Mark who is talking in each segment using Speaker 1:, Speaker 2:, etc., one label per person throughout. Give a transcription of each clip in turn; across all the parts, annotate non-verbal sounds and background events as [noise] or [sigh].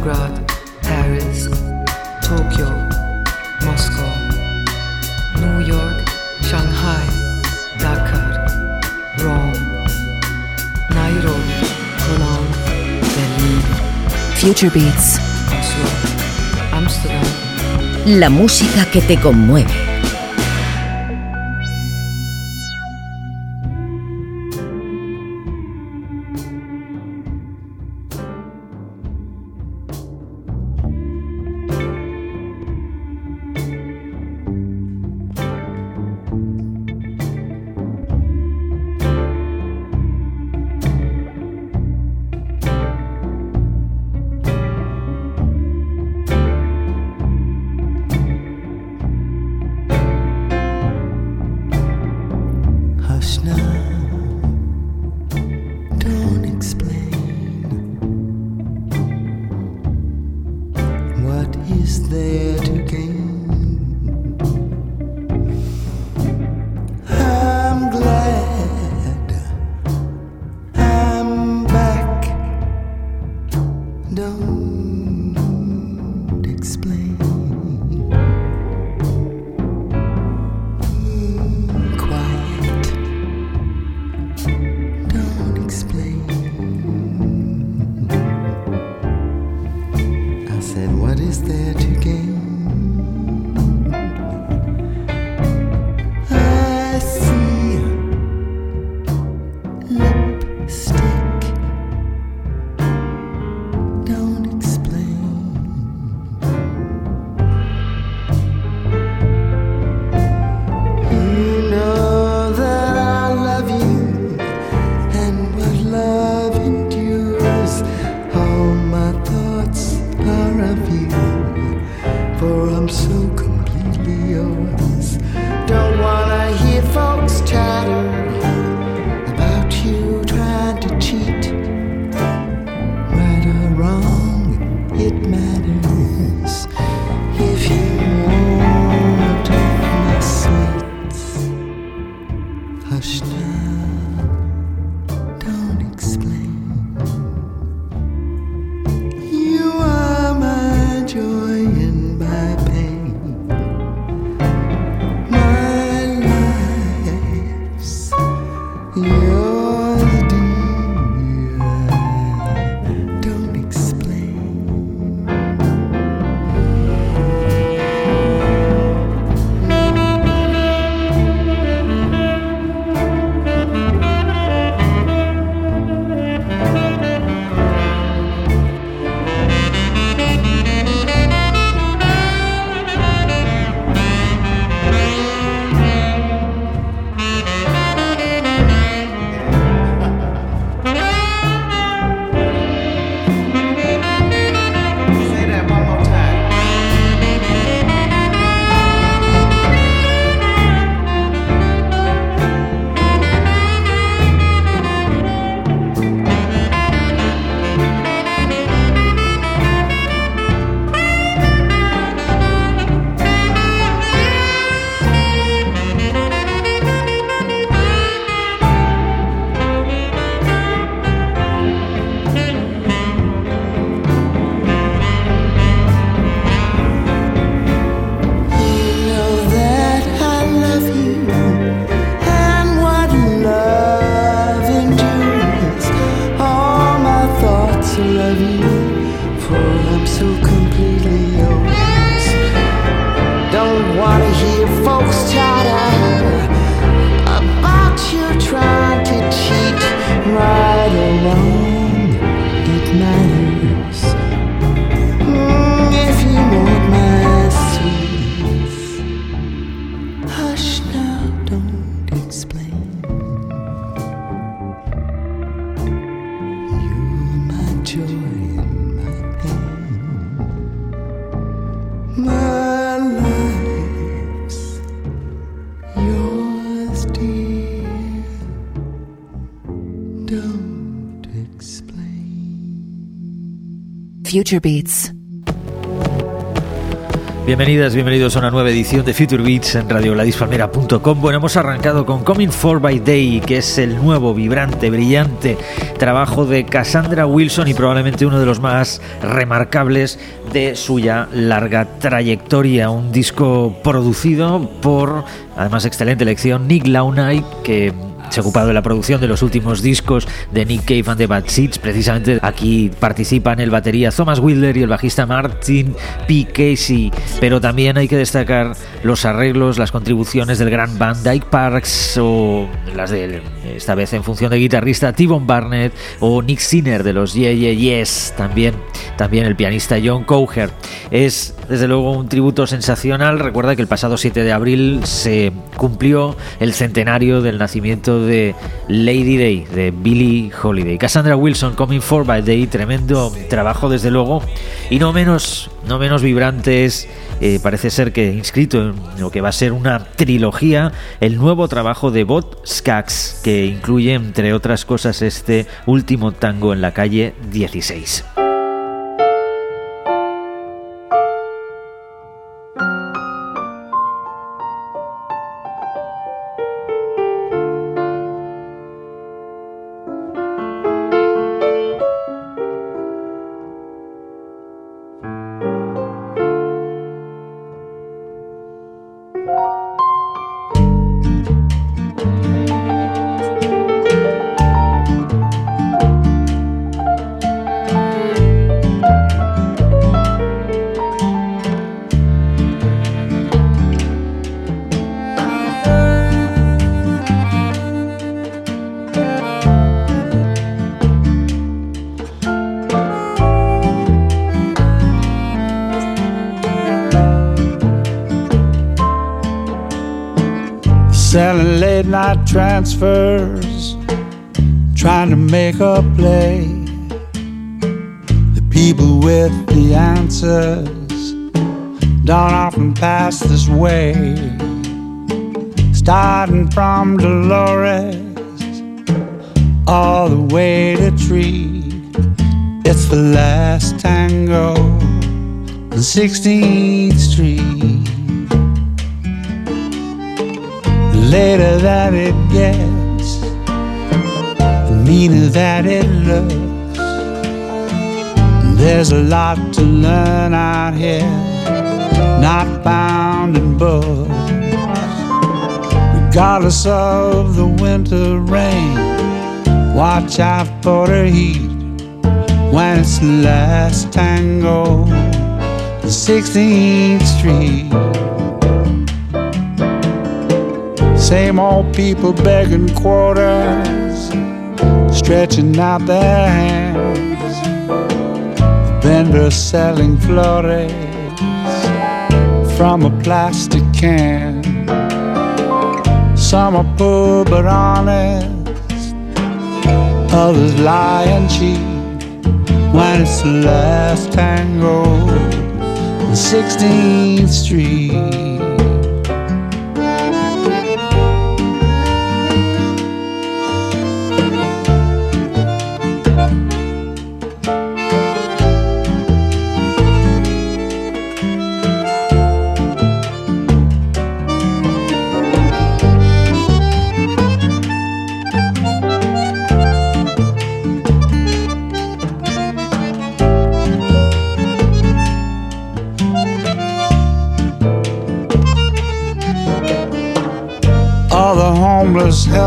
Speaker 1: Belgrade, Paris, Tokyo, Moscow, New York, Shanghai, Dakar, Rome, Nairobi, Cologne, Berlin,
Speaker 2: Future Beats.
Speaker 1: Oslo, Amsterdam.
Speaker 2: La música que te conmueve. Future Beats.
Speaker 3: Bienvenidas, bienvenidos a una nueva edición de Future Beats en radiogladispalmera.com. Bueno, hemos arrancado con Coming For by Day, que es el nuevo, vibrante, brillante trabajo de Cassandra Wilson y probablemente uno de los más remarcables de suya larga trayectoria. Un disco producido por, además, excelente elección, Nick Launay, que se ha ocupado de la producción de los últimos discos de Nick Cave and the Bad Seeds. Precisamente aquí participan el batería Thomas Wilder y el bajista Martin P. Casey. Pero también hay que destacar los arreglos, las contribuciones del gran band Dyke Parks o las de esta vez en función de guitarrista T-Bone Barnett o Nick Sinner de los Yeah Yeah Yes. También, también el pianista John Cougar. Es desde luego un tributo sensacional. Recuerda que el pasado 7 de abril se cumplió el centenario del nacimiento de Lady Day de Billie Holiday. Cassandra Wilson, Coming For by Day, tremendo trabajo desde luego y no menos, no menos vibrantes. Eh, parece ser que inscrito en lo que va a ser una trilogía, el nuevo trabajo de Bot Skax, que incluye entre otras cosas este último tango en la calle 16.
Speaker 4: Play. The people with the answers don't often pass this way. Starting from Dolores all the way to Tree, it's the last tango on 16th Street. later that it meaner that it looks. There's a lot to learn out here, not bound in books. Regardless of the winter rain, watch out for the heat when it's the last tango, the 16th Street. Same old people begging quarters, stretching out their hands. The Vendors selling flores from a plastic can. Some are poor but honest, others lie and cheat. When it's the last tango, on 16th Street.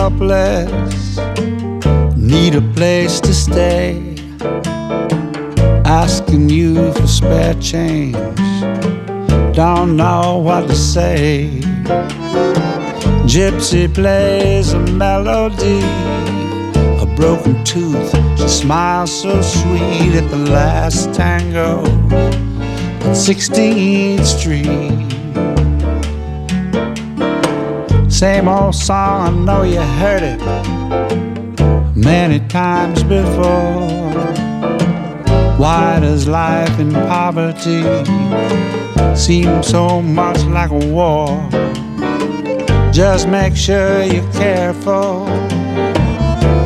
Speaker 4: Helpless, need a place to stay. Asking you for spare change, don't know what to say. Gypsy plays a melody, a broken tooth. She smiles so sweet at the last tango on 16th Street. Same old song, I know you heard it many times before. Why does life in poverty seem so much like a war? Just make sure you're careful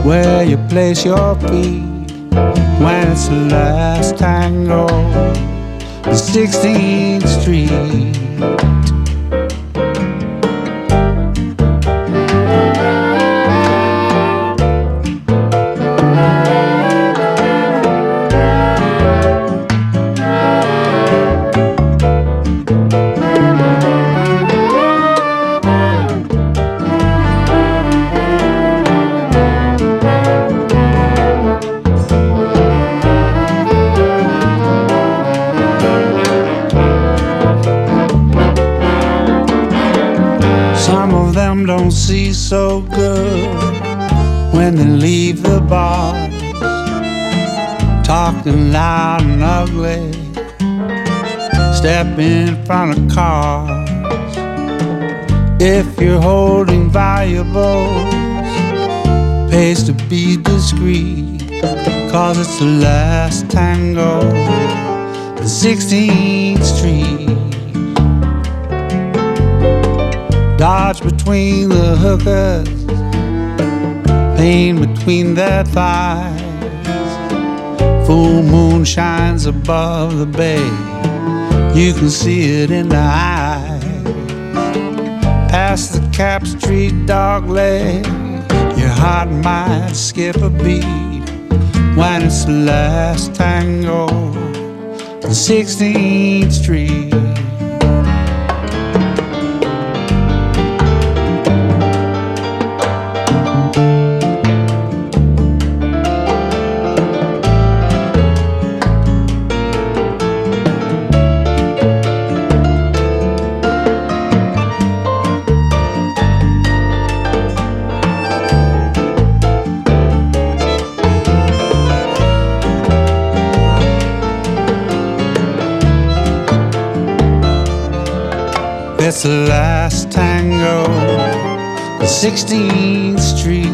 Speaker 4: where you place your feet when it's the last tango the 16th Street. Talking loud and ugly, step in front of cars. If you're holding valuables, pays to be discreet, cause it's the last tango, the 16th Street. Dodge between the hookers, pain between their thighs. Full moon shines above the bay, you can see it in the eyes. Past the Capp Street dog leg, your heart might skip a beat when it's the last tango, the 16th Street. It's the last tango, the 16th Street.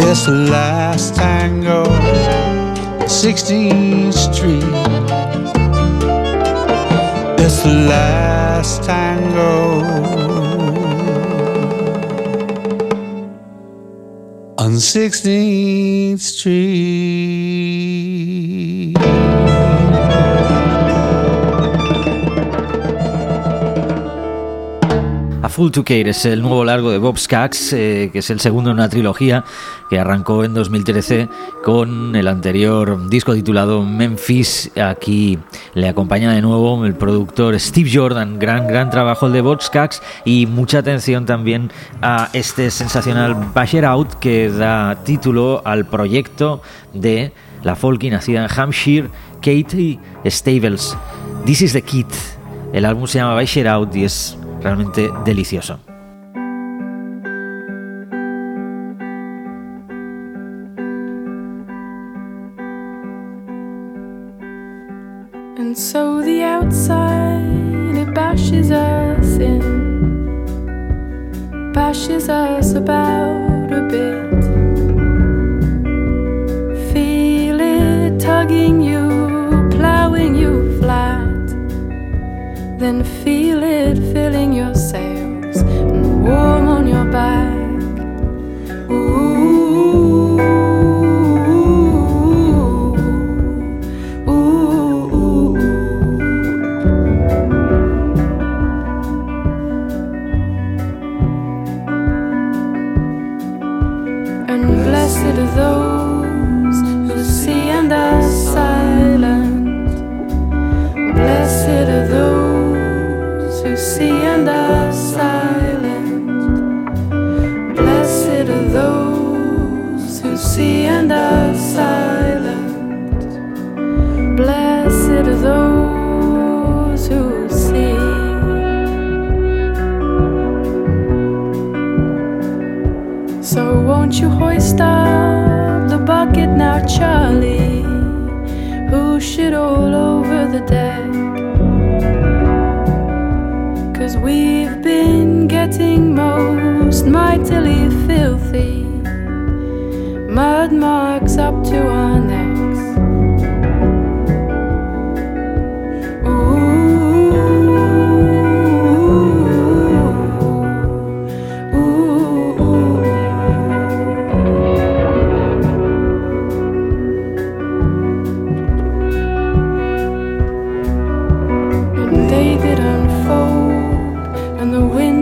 Speaker 4: It's the last tango, on 16th Street. It's the last tango on 16th Street.
Speaker 3: Full to Care es el nuevo largo de Bob Skaggs, eh, que es el segundo en una trilogía que arrancó en 2013 con el anterior disco titulado Memphis. Aquí le acompaña de nuevo el productor Steve Jordan, gran, gran trabajo el de Bob Skaggs y mucha atención también a este sensacional Basher Out que da título al proyecto de la folky nacida en Hampshire, Katie Stables. This is the Kid. El álbum se llama Basher Out y es realmente delicioso.
Speaker 5: And so the outside it bashes us in, bashes us about a bit. Feel it tugging you, plowing you flat then feel the wind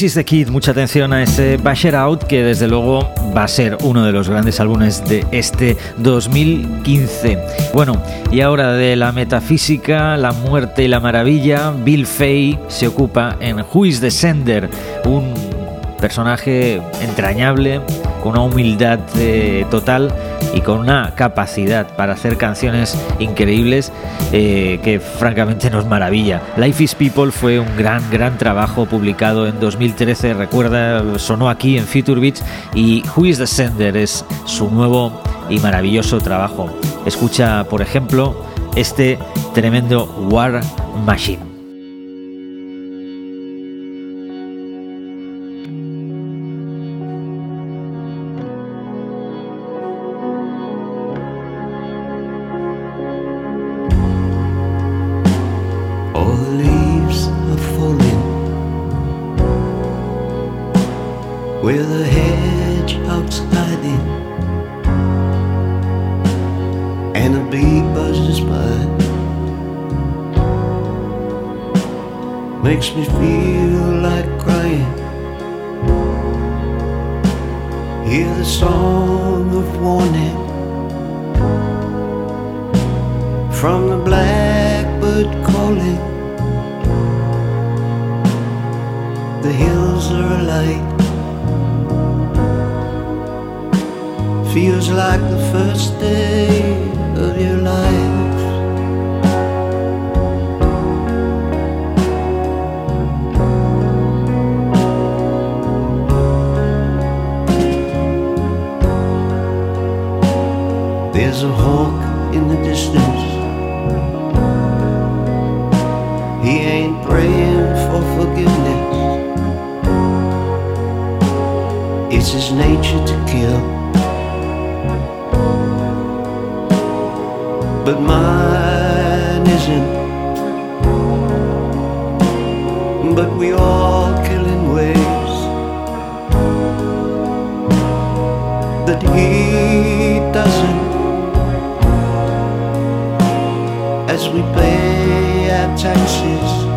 Speaker 5: The
Speaker 6: Kid, mucha atención a ese Basher Out que desde luego va a ser uno de los grandes álbumes de este 2015. Bueno, y ahora de la metafísica, la muerte y la maravilla, Bill Fay se ocupa en Who is the Sender, un personaje entrañable, con una humildad eh, total y con una capacidad para hacer canciones increíbles eh, que francamente nos maravilla. Life is People fue un gran, gran trabajo publicado en 2013, recuerda, sonó aquí en Future Beats y Who is the Sender es su nuevo y maravilloso trabajo. Escucha, por ejemplo, este tremendo War Machine. but mine isn't. But we all kill in ways that he doesn't. As we play at taxes.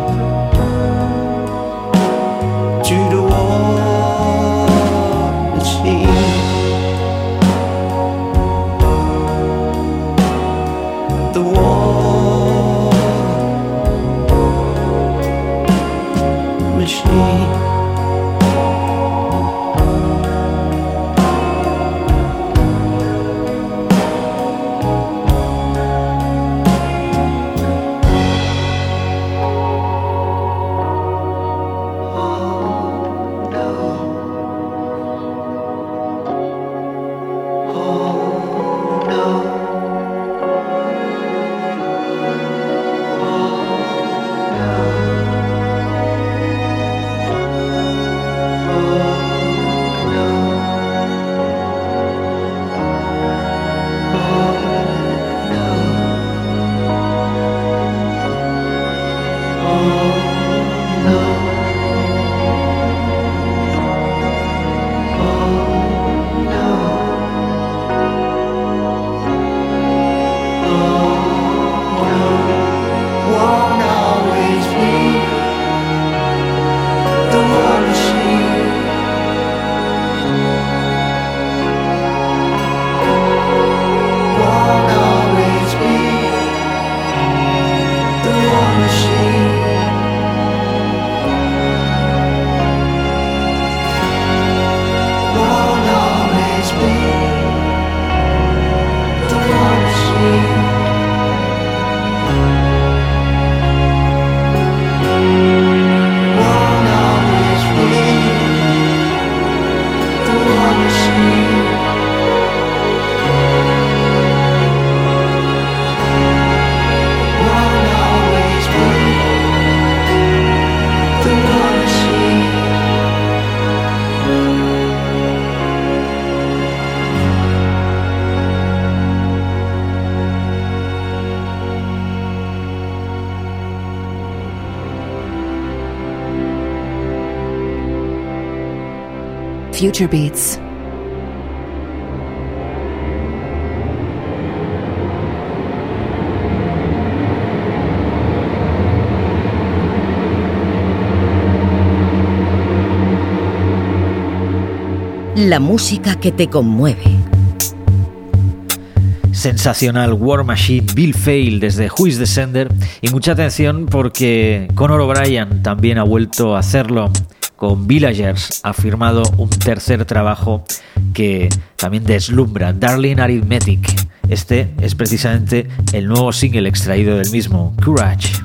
Speaker 7: Future Beats.
Speaker 8: La música que te conmueve.
Speaker 3: Sensacional War Machine, Bill Fail desde Who's the Sender. Y mucha atención porque Conor O'Brien también ha vuelto a hacerlo Villagers, ha firmado un tercer trabajo que también deslumbra, Darling Arithmetic. Este es precisamente el nuevo single extraído del mismo, Courage.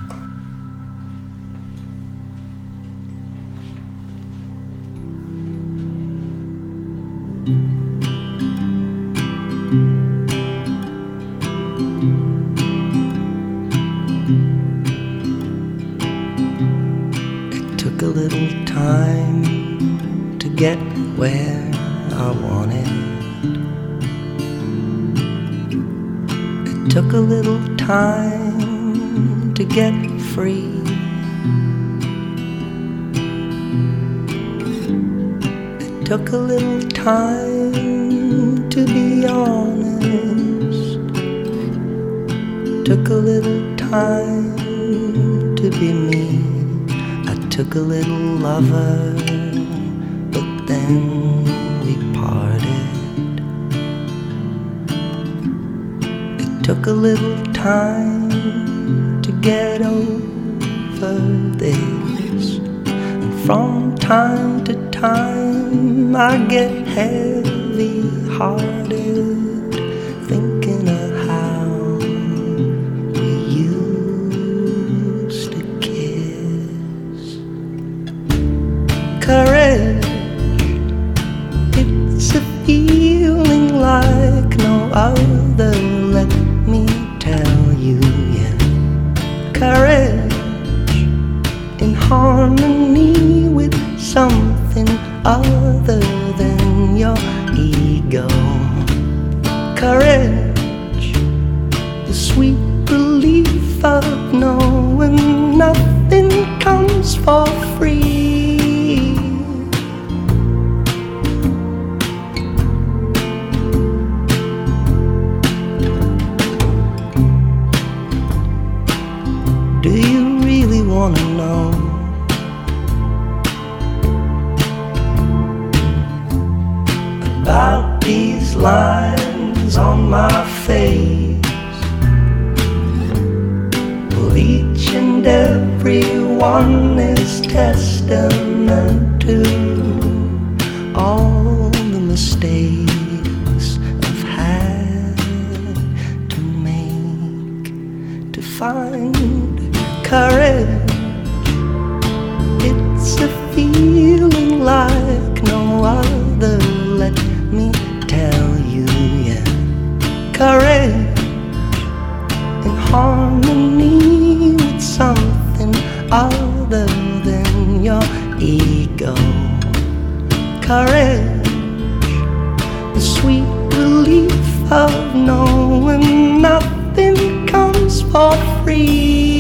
Speaker 9: Time to get free. It took a little time to be honest. Took a little time to be me. I took a little lover, but then took a little time to get over this. And from time to time, I get heavy hearted one is testament to all the mistakes I've had to make to find courage. Other than your ego. Courage, the sweet relief of knowing nothing comes for free.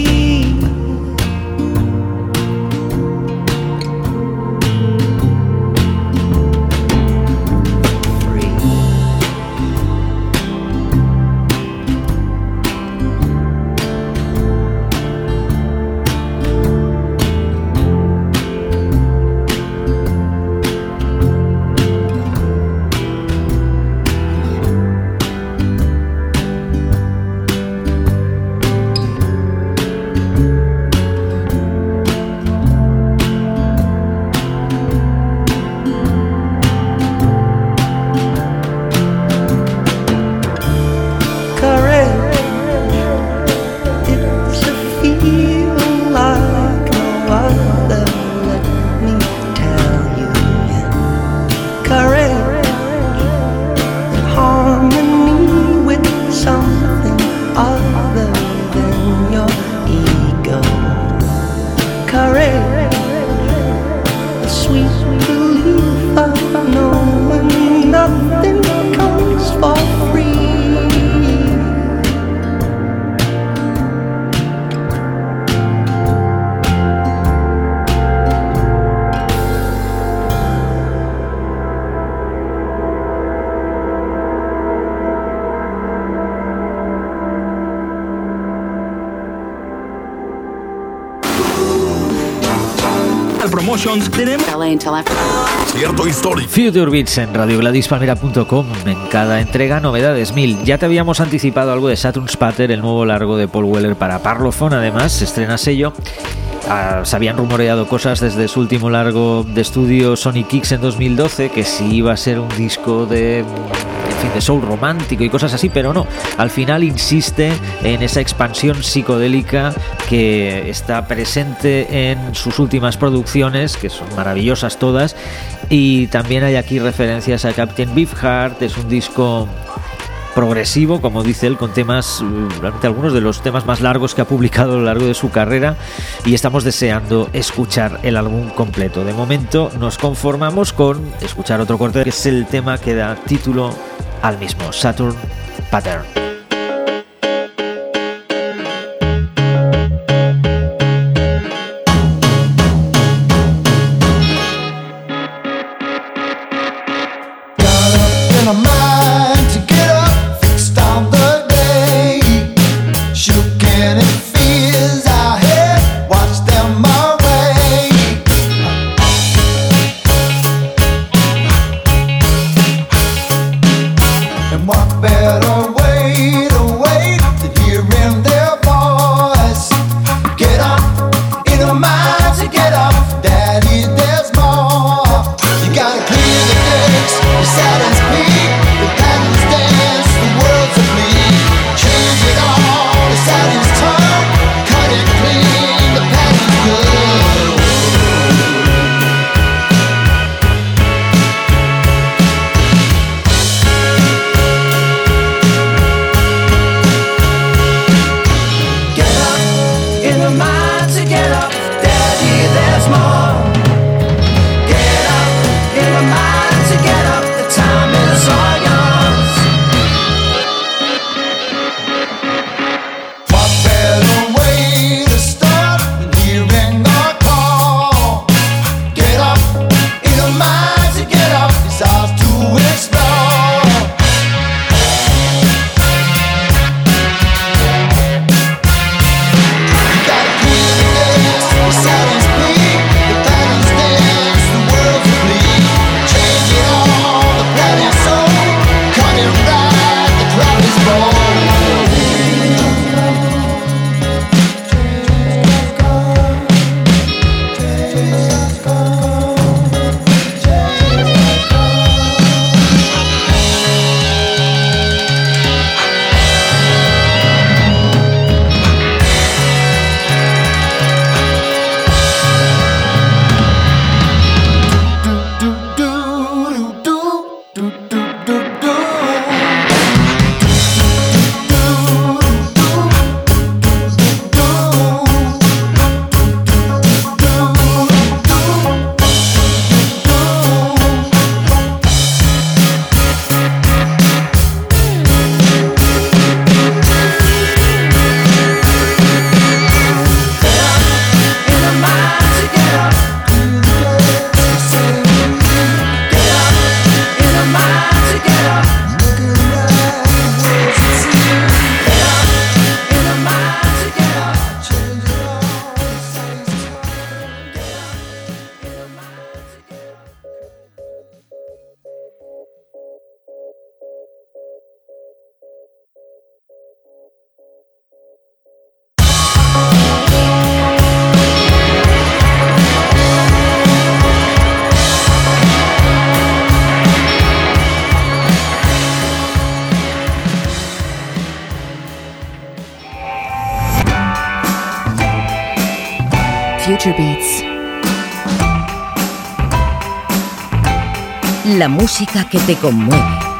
Speaker 10: Emotions, tenemos cierto histórico.
Speaker 11: Future Beats en radiogladispalmera.com. En cada entrega, novedades mil. Ya te habíamos anticipado algo de Saturn Spatter, el nuevo largo de Paul Weller para Parlophone. Además, se estrena sello. Ah, se habían rumoreado cosas desde su último largo de estudio Sonic Kicks en 2012, que sí iba a ser un disco de fin, de soul romántico y cosas así, pero no. Al final insiste en esa expansión psicodélica que está presente en sus últimas producciones, que son maravillosas todas. Y también hay aquí referencias a Captain Beefheart, es un disco progresivo, como dice él, con temas, realmente algunos de los temas más largos que ha publicado a lo largo de su carrera y estamos deseando escuchar el álbum completo. De momento nos conformamos con escuchar otro corte que es el tema que da título al mismo Saturn Pattern.
Speaker 8: La música que te conmueve.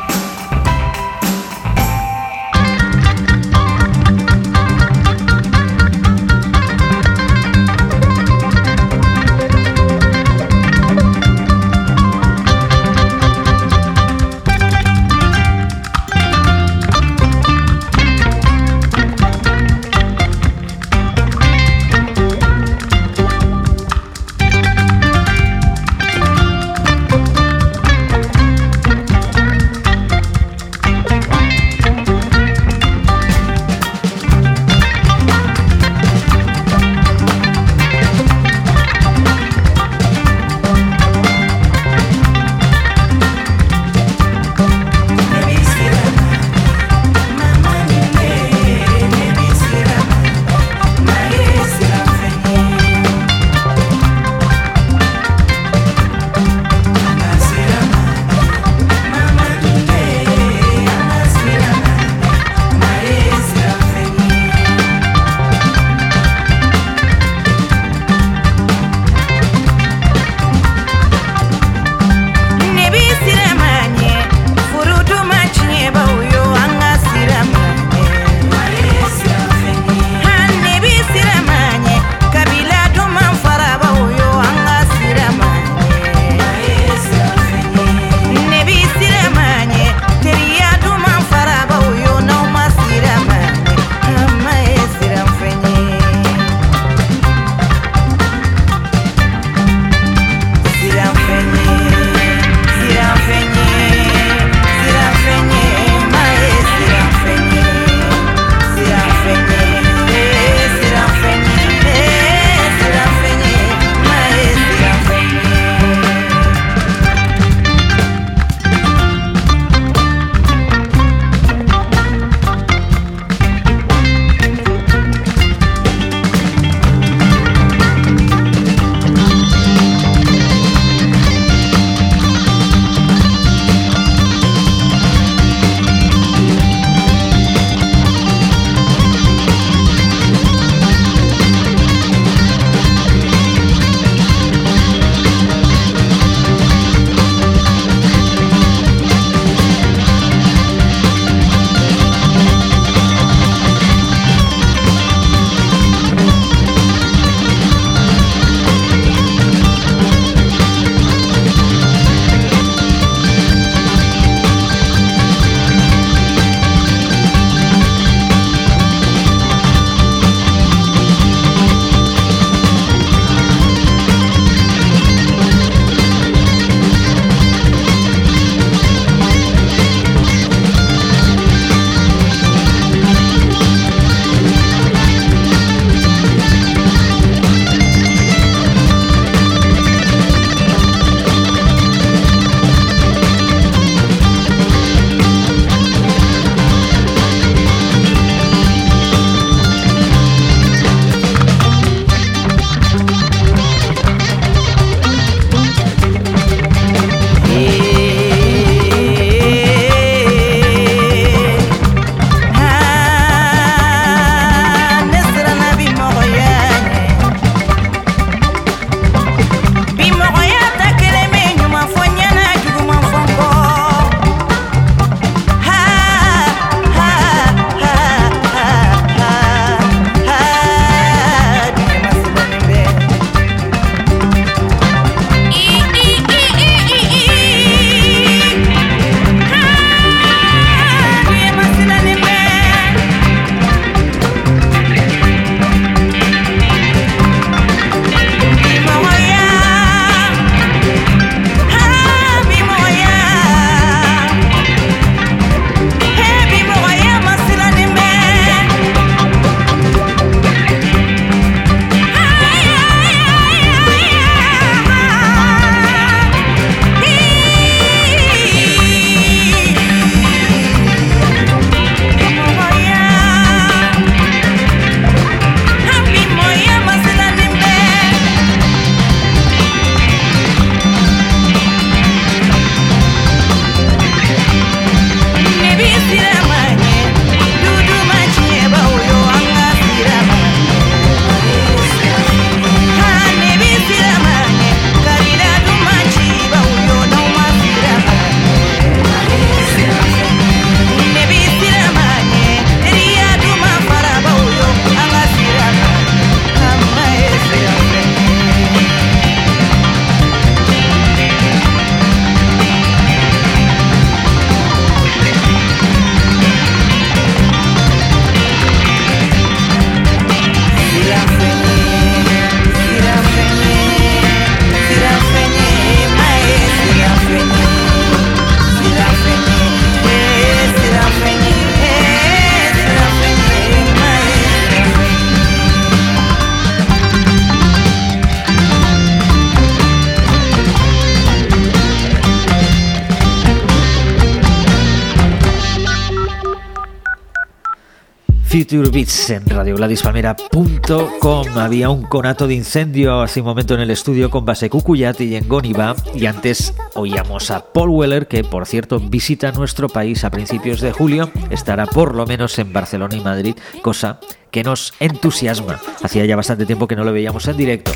Speaker 3: En radiogradispalmera.com. Había un conato de incendio hace un momento en el estudio con base Cucuyat y en Goniva. Y antes oíamos a Paul Weller, que por cierto visita nuestro país a principios de julio. Estará por lo menos en Barcelona y Madrid, cosa que nos entusiasma. Hacía ya bastante tiempo que no lo veíamos en directo.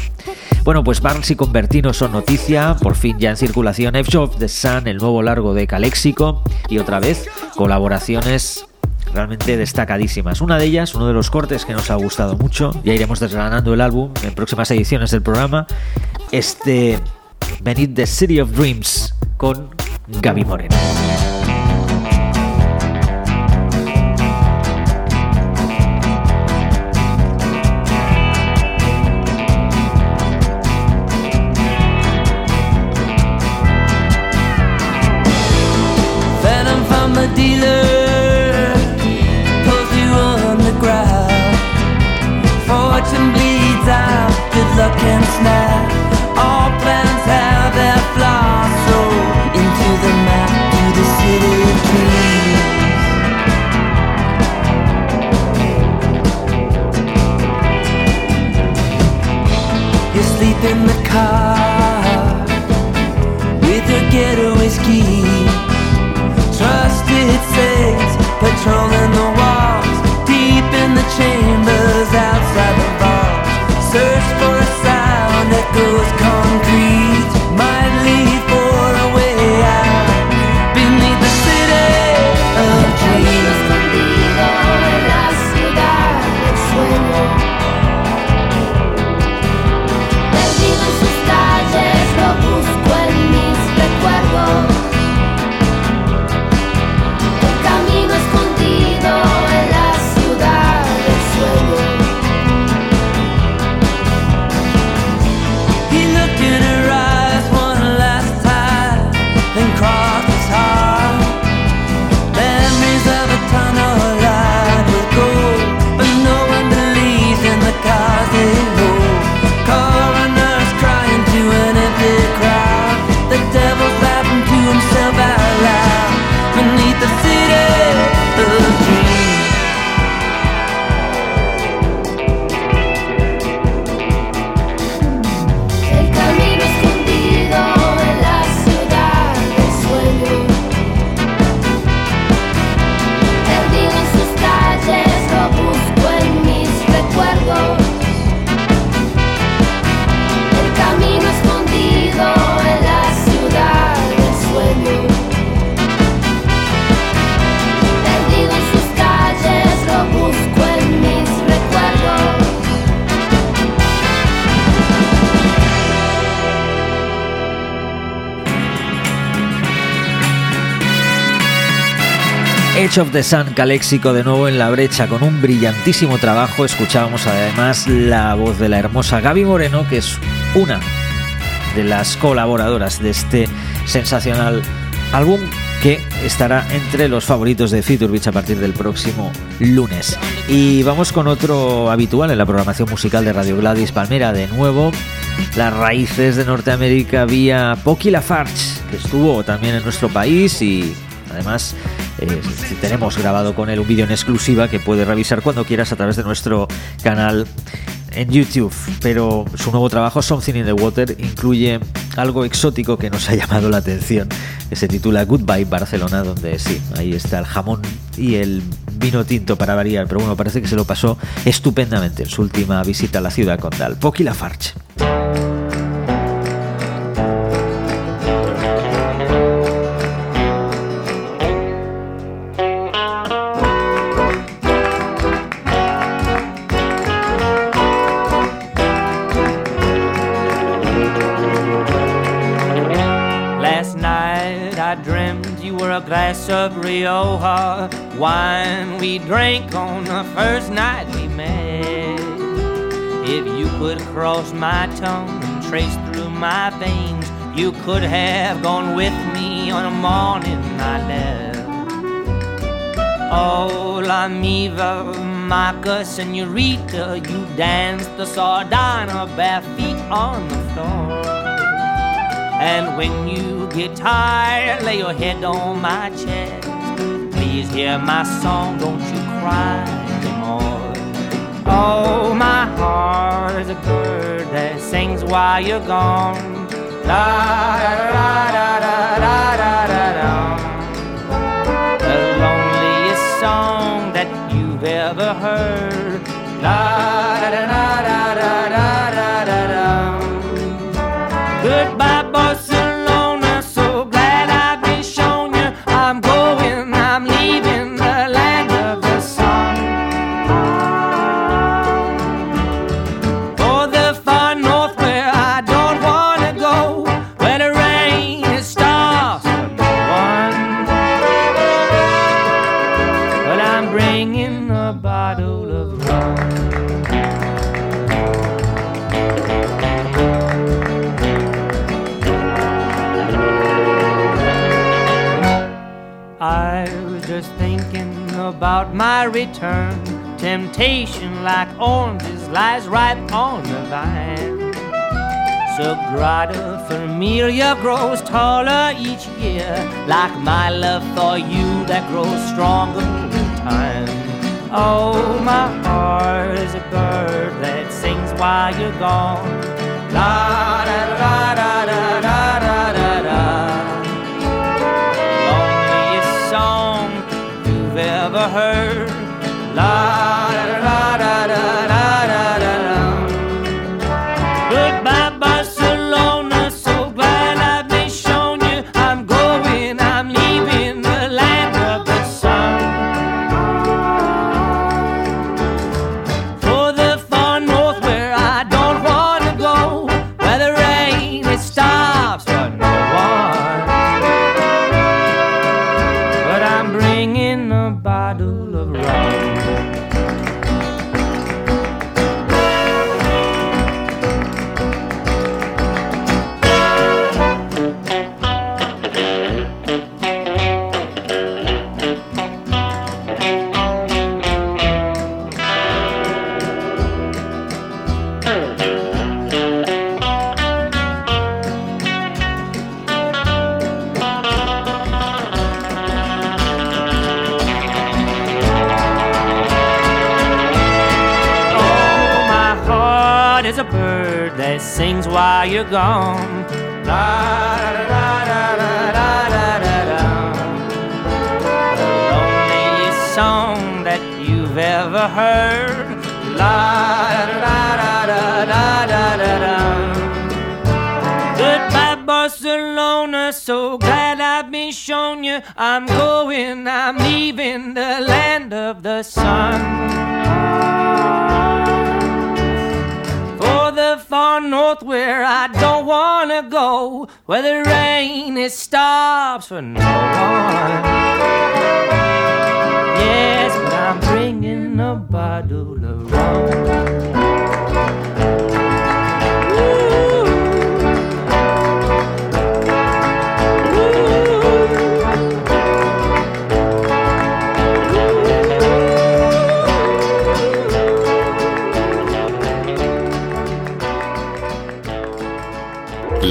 Speaker 3: Bueno, pues Barnes y Convertino son noticia, por fin ya en circulación F of the Sun, el nuevo largo de Caléxico, y otra vez colaboraciones realmente destacadísimas. Una de ellas, uno de los cortes que nos ha gustado mucho, ya iremos desgranando el álbum en próximas ediciones del programa, este Beneath the City of Dreams con Gaby Moreno. Of the Sun Caléxico de nuevo en la brecha con un brillantísimo trabajo. Escuchábamos además la voz de la hermosa Gaby Moreno, que es una de las colaboradoras de este sensacional álbum que estará entre los favoritos de Future Beach a partir del próximo lunes. Y vamos con otro habitual en la programación musical de Radio Gladys Palmera, de nuevo las raíces de Norteamérica vía Pocky Lafarge, que estuvo también en nuestro país y además eh, tenemos grabado con él un vídeo en exclusiva que puedes revisar cuando quieras a través de nuestro canal en YouTube. Pero su nuevo trabajo, Something in the Water, incluye algo exótico que nos ha [laughs] llamado la atención, que se titula Goodbye Barcelona, donde sí, ahí está el jamón y el vino tinto para variar, pero bueno, parece que se lo pasó estupendamente en su última visita a la ciudad condal. Pocky Lafarge.
Speaker 12: Glass of Rioja wine we drank on the first night we met. If you could cross my tongue and trace through my veins, you could have gone with me on a morning I left. Oh, La Miva, Maca, Senorita, you danced the sardana bare feet on the floor. And when you get tired, lay your head on my chest. Please hear my song, don't you cry anymore. Oh, my heart is a bird that sings while you're gone. La da da da da da da da da. The loneliest song that you've ever heard. La da da da da. My return. Temptation like oranges lies ripe on the vine. Sagrada Familia grows taller each year, like my love for you that grows stronger with time. Oh, my heart is a bird that sings while you're gone. La while you're gone. La da da da da da da da da. The loneliest song that you've ever heard. La da da da da da da da da. Goodbye, Barcelona. So glad I've been shown you. I'm going, I'm leaving the land of the sun. Far north where I don't wanna go, where the rain it stops for no one. Yes, but I'm bringing a bottle of rum.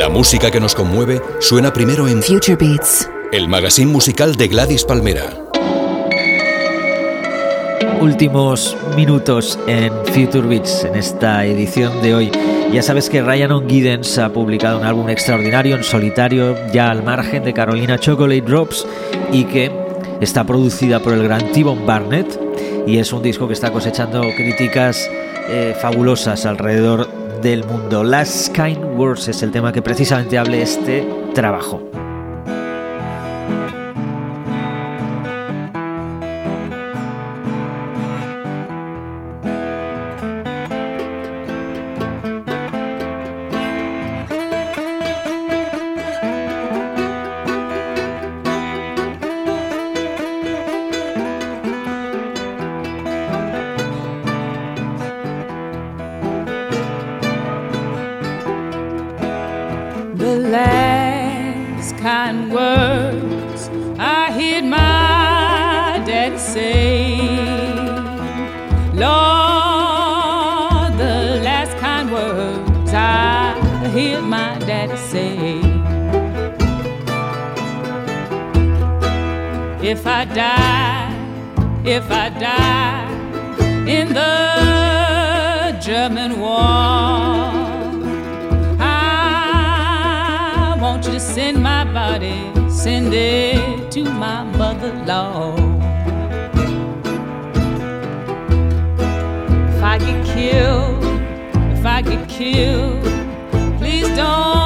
Speaker 13: La música que nos conmueve suena primero en
Speaker 2: Future Beats.
Speaker 13: el magazine musical de Gladys Palmera.
Speaker 3: Últimos minutos en Future Beats en esta edición de hoy. Ya sabes que Ryan O'Giddens ha publicado un álbum extraordinario en solitario, ya al margen de Carolina Chocolate Drops, y que está producida por el gran T-Bone Barnett. Y es un disco que está cosechando críticas eh, fabulosas alrededor del mundo. Last Kind Words es el tema que precisamente hable este trabajo.
Speaker 14: I heard my daddy say. If I die, if I die in the German war. I want you to send my body, send it to my mother-in-law. If I get killed, if I get killed, please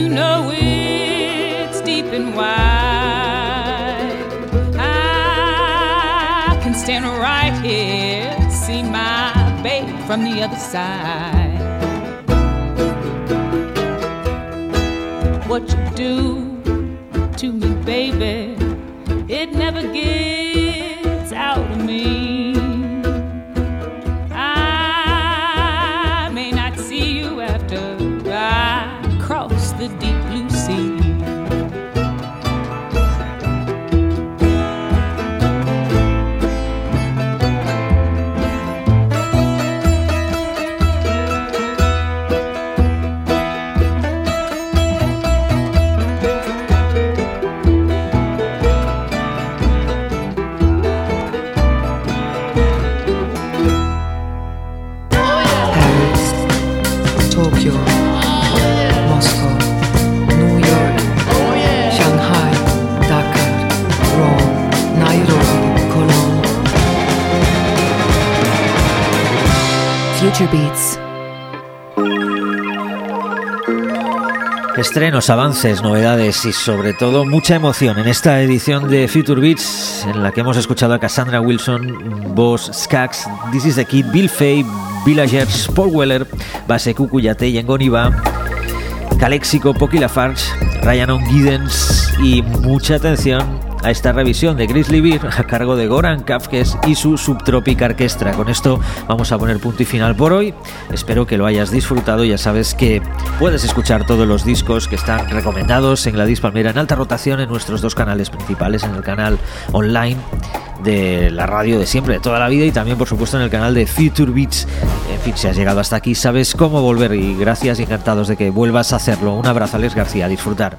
Speaker 14: You know it's deep and wide. I can stand right here, see my babe from the other side. What you do to me, baby, it never gets
Speaker 3: Estrenos, avances, novedades y sobre todo mucha emoción en esta edición de Future Beats en la que hemos escuchado a Cassandra Wilson, Boss Skax, This is the Kid, Bill Fay, Villagers, Paul Weller, Base Cucuyate, Yangon Iba, Calexico, Pocky Lafarge, Ryan O'Giddens y mucha atención a esta revisión de Grizzly Bear a cargo de Goran Kafkes y su Subtropic Orquestra. Con esto vamos a poner punto y final por hoy. Espero que lo hayas disfrutado. Ya sabes que puedes escuchar todos los discos que están recomendados en Gladys Palmera en alta rotación en nuestros dos canales principales, en el canal online de la radio de siempre, de toda la vida y también por supuesto en el canal de Future Beats. En fin, si has llegado hasta aquí sabes cómo volver y gracias y encantados de que vuelvas a hacerlo. Un abrazo Alex García, disfrutar.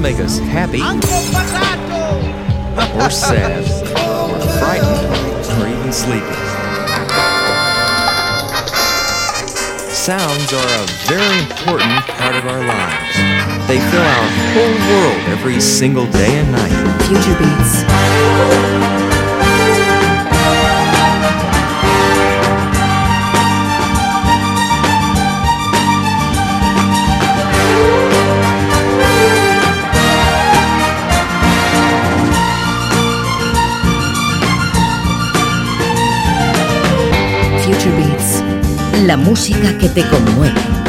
Speaker 15: Make us happy, or sad, or frightened, or even sleepy. Sounds are a very important part of our lives. They fill our whole world every single day and night.
Speaker 8: Future Beats. La música que te conmueve.